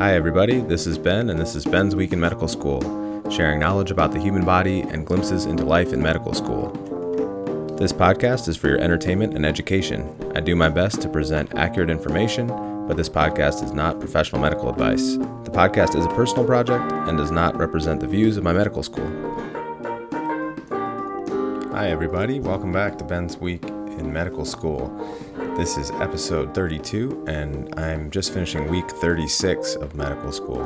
Hi, everybody. This is Ben, and this is Ben's Week in Medical School, sharing knowledge about the human body and glimpses into life in medical school. This podcast is for your entertainment and education. I do my best to present accurate information, but this podcast is not professional medical advice. The podcast is a personal project and does not represent the views of my medical school. Hi, everybody. Welcome back to Ben's Week in Medical School. This is episode 32, and I'm just finishing week 36 of medical school.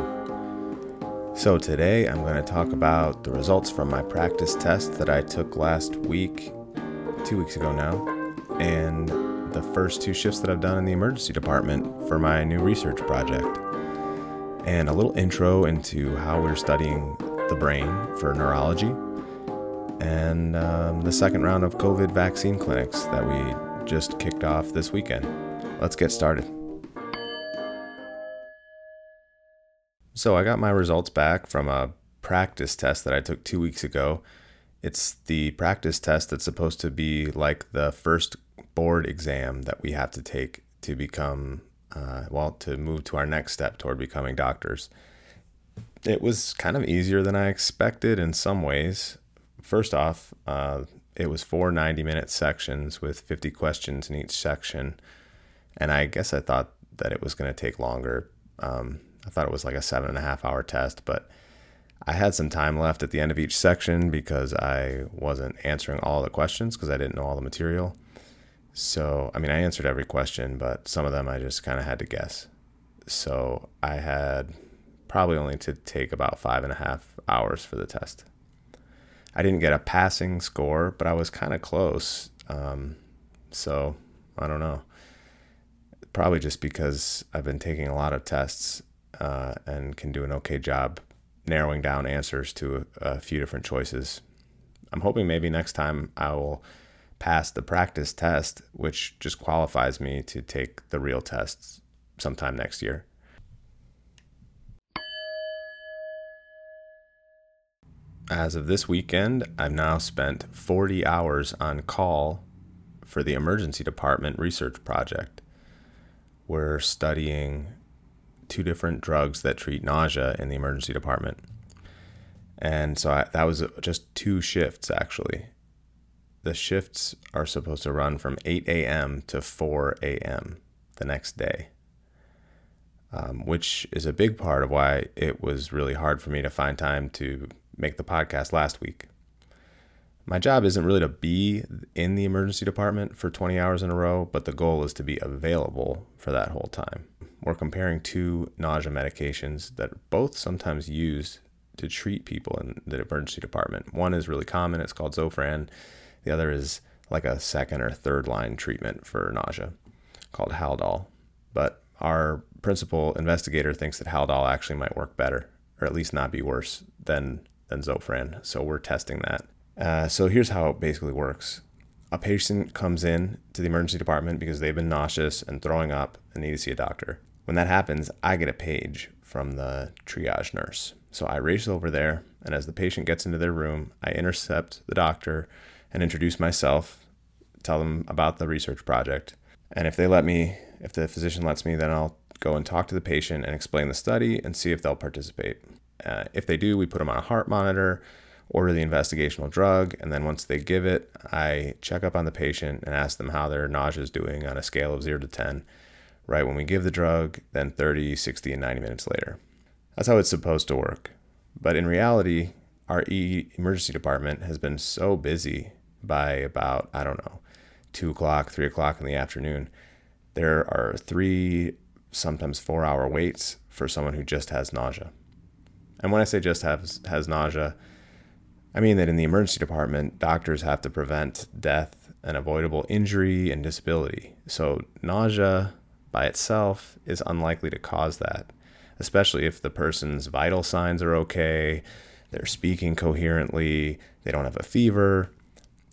So, today I'm going to talk about the results from my practice test that I took last week, two weeks ago now, and the first two shifts that I've done in the emergency department for my new research project. And a little intro into how we're studying the brain for neurology, and um, the second round of COVID vaccine clinics that we just kicked off this weekend. Let's get started. So, I got my results back from a practice test that I took two weeks ago. It's the practice test that's supposed to be like the first board exam that we have to take to become, uh, well, to move to our next step toward becoming doctors. It was kind of easier than I expected in some ways. First off, uh, it was four 90 minute sections with 50 questions in each section. And I guess I thought that it was going to take longer. Um, I thought it was like a seven and a half hour test, but I had some time left at the end of each section because I wasn't answering all the questions because I didn't know all the material. So, I mean, I answered every question, but some of them I just kind of had to guess. So, I had probably only to take about five and a half hours for the test. I didn't get a passing score, but I was kind of close. Um, so I don't know. Probably just because I've been taking a lot of tests uh, and can do an okay job narrowing down answers to a, a few different choices. I'm hoping maybe next time I will pass the practice test, which just qualifies me to take the real tests sometime next year. As of this weekend, I've now spent 40 hours on call for the emergency department research project. We're studying two different drugs that treat nausea in the emergency department. And so I, that was just two shifts actually. The shifts are supposed to run from 8 a.m. to 4 a.m. the next day, um, which is a big part of why it was really hard for me to find time to make the podcast last week. My job isn't really to be in the emergency department for 20 hours in a row, but the goal is to be available for that whole time. We're comparing two nausea medications that are both sometimes used to treat people in the emergency department. One is really common, it's called Zofran. The other is like a second or third line treatment for nausea called Haldol. But our principal investigator thinks that Haldol actually might work better, or at least not be worse than than Zofran. So we're testing that. Uh, so here's how it basically works. A patient comes in to the emergency department because they've been nauseous and throwing up and need to see a doctor. When that happens, I get a page from the triage nurse. So I race over there, and as the patient gets into their room, I intercept the doctor and introduce myself, tell them about the research project. And if they let me, if the physician lets me, then I'll go and talk to the patient and explain the study and see if they'll participate. Uh, if they do, we put them on a heart monitor, order the investigational drug, and then once they give it, I check up on the patient and ask them how their nausea is doing on a scale of 0 to 10. Right when we give the drug, then 30, 60, and 90 minutes later. That's how it's supposed to work. But in reality, our e- emergency department has been so busy by about, I don't know, 2 o'clock, 3 o'clock in the afternoon. There are three, sometimes four hour waits for someone who just has nausea. And when I say just has, has nausea, I mean that in the emergency department, doctors have to prevent death and avoidable injury and disability. So, nausea by itself is unlikely to cause that, especially if the person's vital signs are okay, they're speaking coherently, they don't have a fever.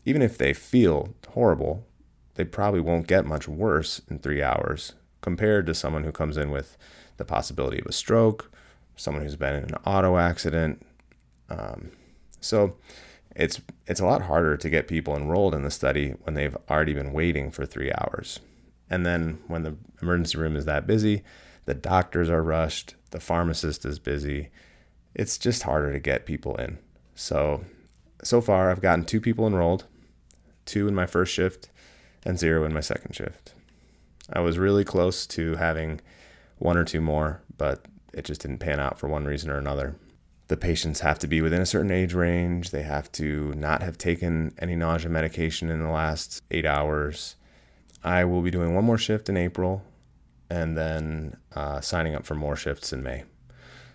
Even if they feel horrible, they probably won't get much worse in three hours compared to someone who comes in with the possibility of a stroke someone who's been in an auto accident. Um, so it's it's a lot harder to get people enrolled in the study when they've already been waiting for three hours. And then when the emergency room is that busy, the doctors are rushed, the pharmacist is busy. It's just harder to get people in. So, so far, I've gotten two people enrolled, two in my first shift, and zero in my second shift. I was really close to having one or two more, but it just didn't pan out for one reason or another. The patients have to be within a certain age range. They have to not have taken any nausea medication in the last eight hours. I will be doing one more shift in April and then uh, signing up for more shifts in May.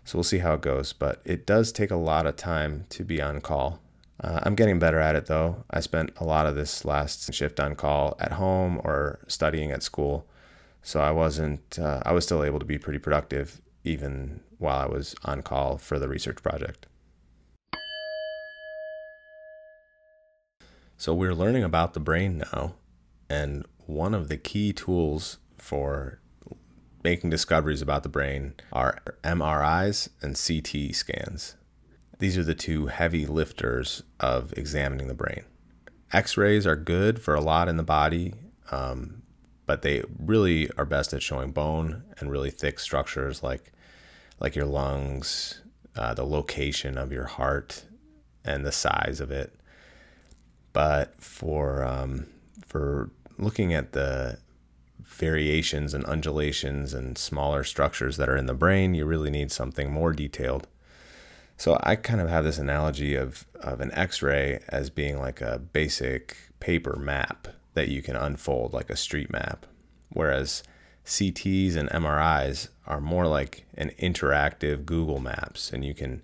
So we'll see how it goes, but it does take a lot of time to be on call. Uh, I'm getting better at it though. I spent a lot of this last shift on call at home or studying at school. So I wasn't, uh, I was still able to be pretty productive even while I was on call for the research project. So we're learning about the brain now, and one of the key tools for making discoveries about the brain are MRIs and CT scans. These are the two heavy lifters of examining the brain. X rays are good for a lot in the body, um, but they really are best at showing bone and really thick structures like like your lungs, uh, the location of your heart, and the size of it. But for um, for looking at the variations and undulations and smaller structures that are in the brain, you really need something more detailed. So I kind of have this analogy of, of an x-ray as being like a basic paper map that you can unfold like a street map. Whereas CTs and MRIs are more like an interactive Google Maps, and you can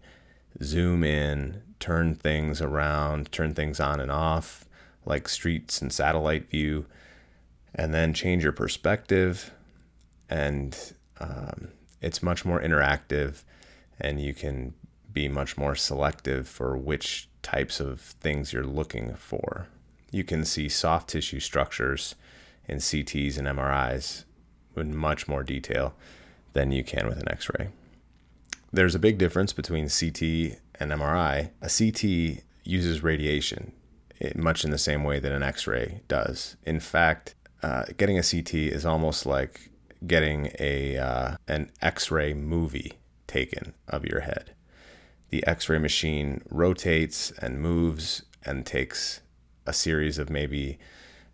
zoom in, turn things around, turn things on and off, like streets and satellite view, and then change your perspective. And um, it's much more interactive, and you can be much more selective for which types of things you're looking for. You can see soft tissue structures in CTs and MRIs in much more detail than you can with an x ray. There's a big difference between CT and MRI. A CT uses radiation eh, much in the same way that an x ray does. In fact, uh, getting a CT is almost like getting a uh, an X-ray movie taken of your head. The X-ray machine rotates and moves and takes a series of maybe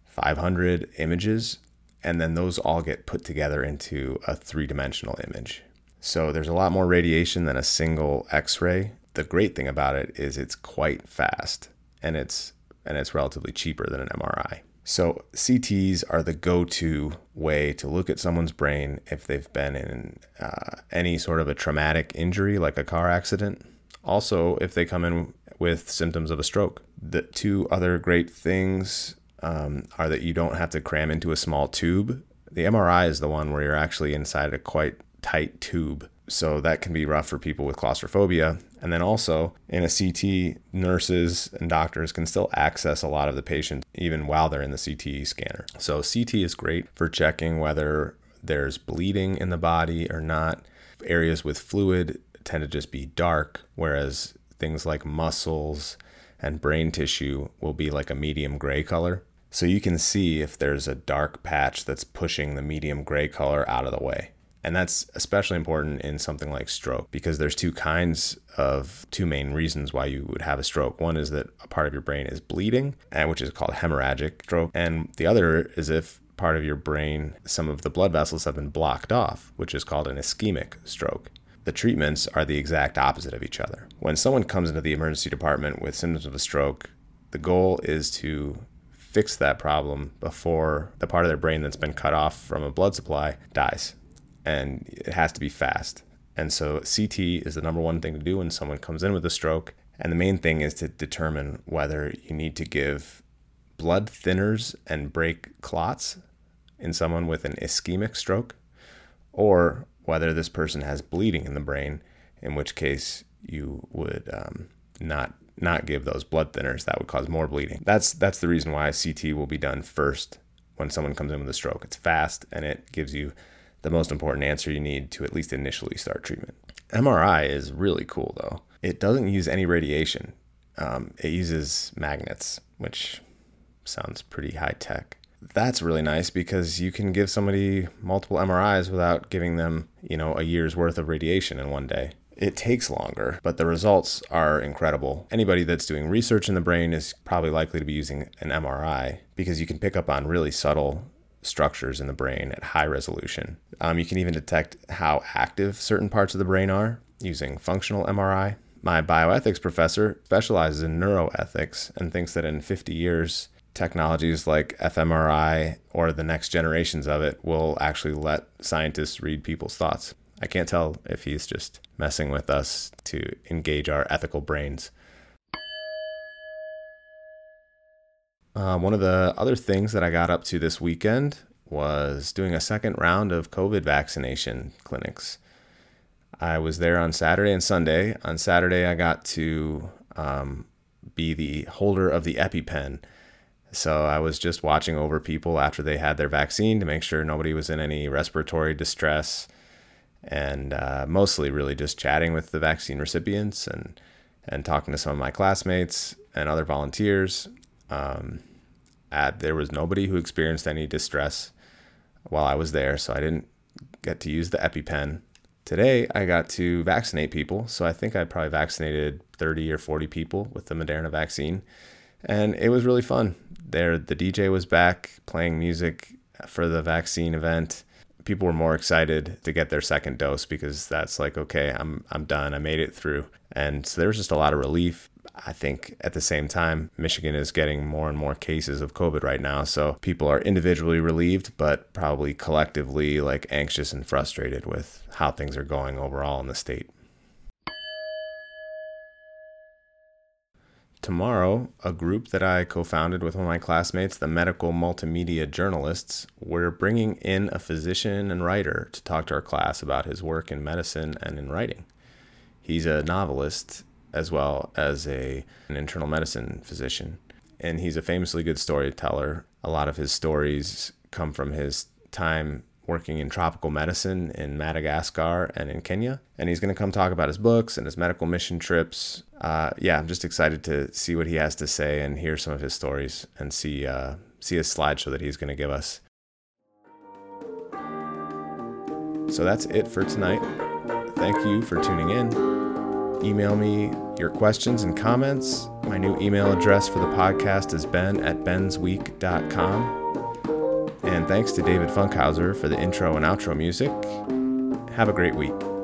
500 images and then those all get put together into a three dimensional image. So there's a lot more radiation than a single X ray. The great thing about it is it's quite fast and it's and it's relatively cheaper than an MRI. So CTs are the go-to way to look at someone's brain if they've been in uh, any sort of a traumatic injury, like a car accident. Also, if they come in with symptoms of a stroke. The two other great things um, are that you don't have to cram into a small tube. The MRI is the one where you're actually inside a quite tight tube. So that can be rough for people with claustrophobia. And then also in a CT, nurses and doctors can still access a lot of the patient even while they're in the CT scanner. So CT is great for checking whether there's bleeding in the body or not. Areas with fluid tend to just be dark, whereas things like muscles and brain tissue will be like a medium gray color. So you can see if there's a dark patch that's pushing the medium gray color out of the way. And that's especially important in something like stroke because there's two kinds of two main reasons why you would have a stroke. One is that a part of your brain is bleeding, and which is called hemorrhagic stroke, and the other is if part of your brain, some of the blood vessels have been blocked off, which is called an ischemic stroke. The treatments are the exact opposite of each other. When someone comes into the emergency department with symptoms of a stroke, the goal is to fix that problem before the part of their brain that's been cut off from a blood supply dies. And it has to be fast. And so CT is the number one thing to do when someone comes in with a stroke. And the main thing is to determine whether you need to give blood thinners and break clots in someone with an ischemic stroke, or whether this person has bleeding in the brain, in which case you would um, not not give those blood thinners that would cause more bleeding. That's that's the reason why CT will be done first when someone comes in with a stroke. It's fast and it gives you the most important answer you need to at least initially start treatment. MRI is really cool though. It doesn't use any radiation. Um, it uses magnets, which sounds pretty high tech. That's really nice because you can give somebody multiple MRIs without giving them you know, a year's worth of radiation in one day. It takes longer, but the results are incredible. Anybody that's doing research in the brain is probably likely to be using an MRI because you can pick up on really subtle structures in the brain at high resolution. Um, you can even detect how active certain parts of the brain are using functional MRI. My bioethics professor specializes in neuroethics and thinks that in 50 years, technologies like fMRI or the next generations of it will actually let scientists read people's thoughts. I can't tell if he's just messing with us to engage our ethical brains. Uh, one of the other things that I got up to this weekend was doing a second round of COVID vaccination clinics. I was there on Saturday and Sunday. On Saturday, I got to um, be the holder of the EpiPen. So I was just watching over people after they had their vaccine to make sure nobody was in any respiratory distress, and uh, mostly really just chatting with the vaccine recipients and and talking to some of my classmates and other volunteers. Um, at, there was nobody who experienced any distress while I was there, so I didn't get to use the EpiPen. Today, I got to vaccinate people, so I think I probably vaccinated 30 or 40 people with the Moderna vaccine, and it was really fun. There, the DJ was back playing music for the vaccine event. People were more excited to get their second dose because that's like, okay, I'm I'm done. I made it through. And so there was just a lot of relief. I think at the same time, Michigan is getting more and more cases of COVID right now. So people are individually relieved, but probably collectively like anxious and frustrated with how things are going overall in the state. Tomorrow, a group that I co founded with one of my classmates, the Medical Multimedia Journalists, we're bringing in a physician and writer to talk to our class about his work in medicine and in writing. He's a novelist as well as a an internal medicine physician. And he's a famously good storyteller. A lot of his stories come from his time working in tropical medicine in Madagascar and in Kenya. And he's going to come talk about his books and his medical mission trips. Uh, yeah, I'm just excited to see what he has to say and hear some of his stories and see uh, see his slideshow that he's going to give us. So that's it for tonight. Thank you for tuning in email me your questions and comments. My new email address for the podcast is ben at bensweek.com. And thanks to David Funkhauser for the intro and outro music. Have a great week.